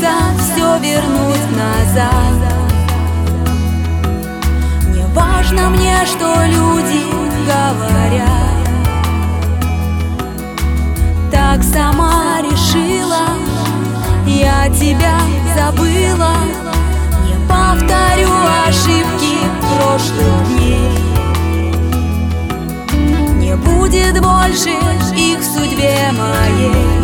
хочется все вернуть назад. Не важно мне, что люди говорят. Так сама решила, я тебя забыла. Не повторю ошибки прошлых дней. Не будет больше их в судьбе моей.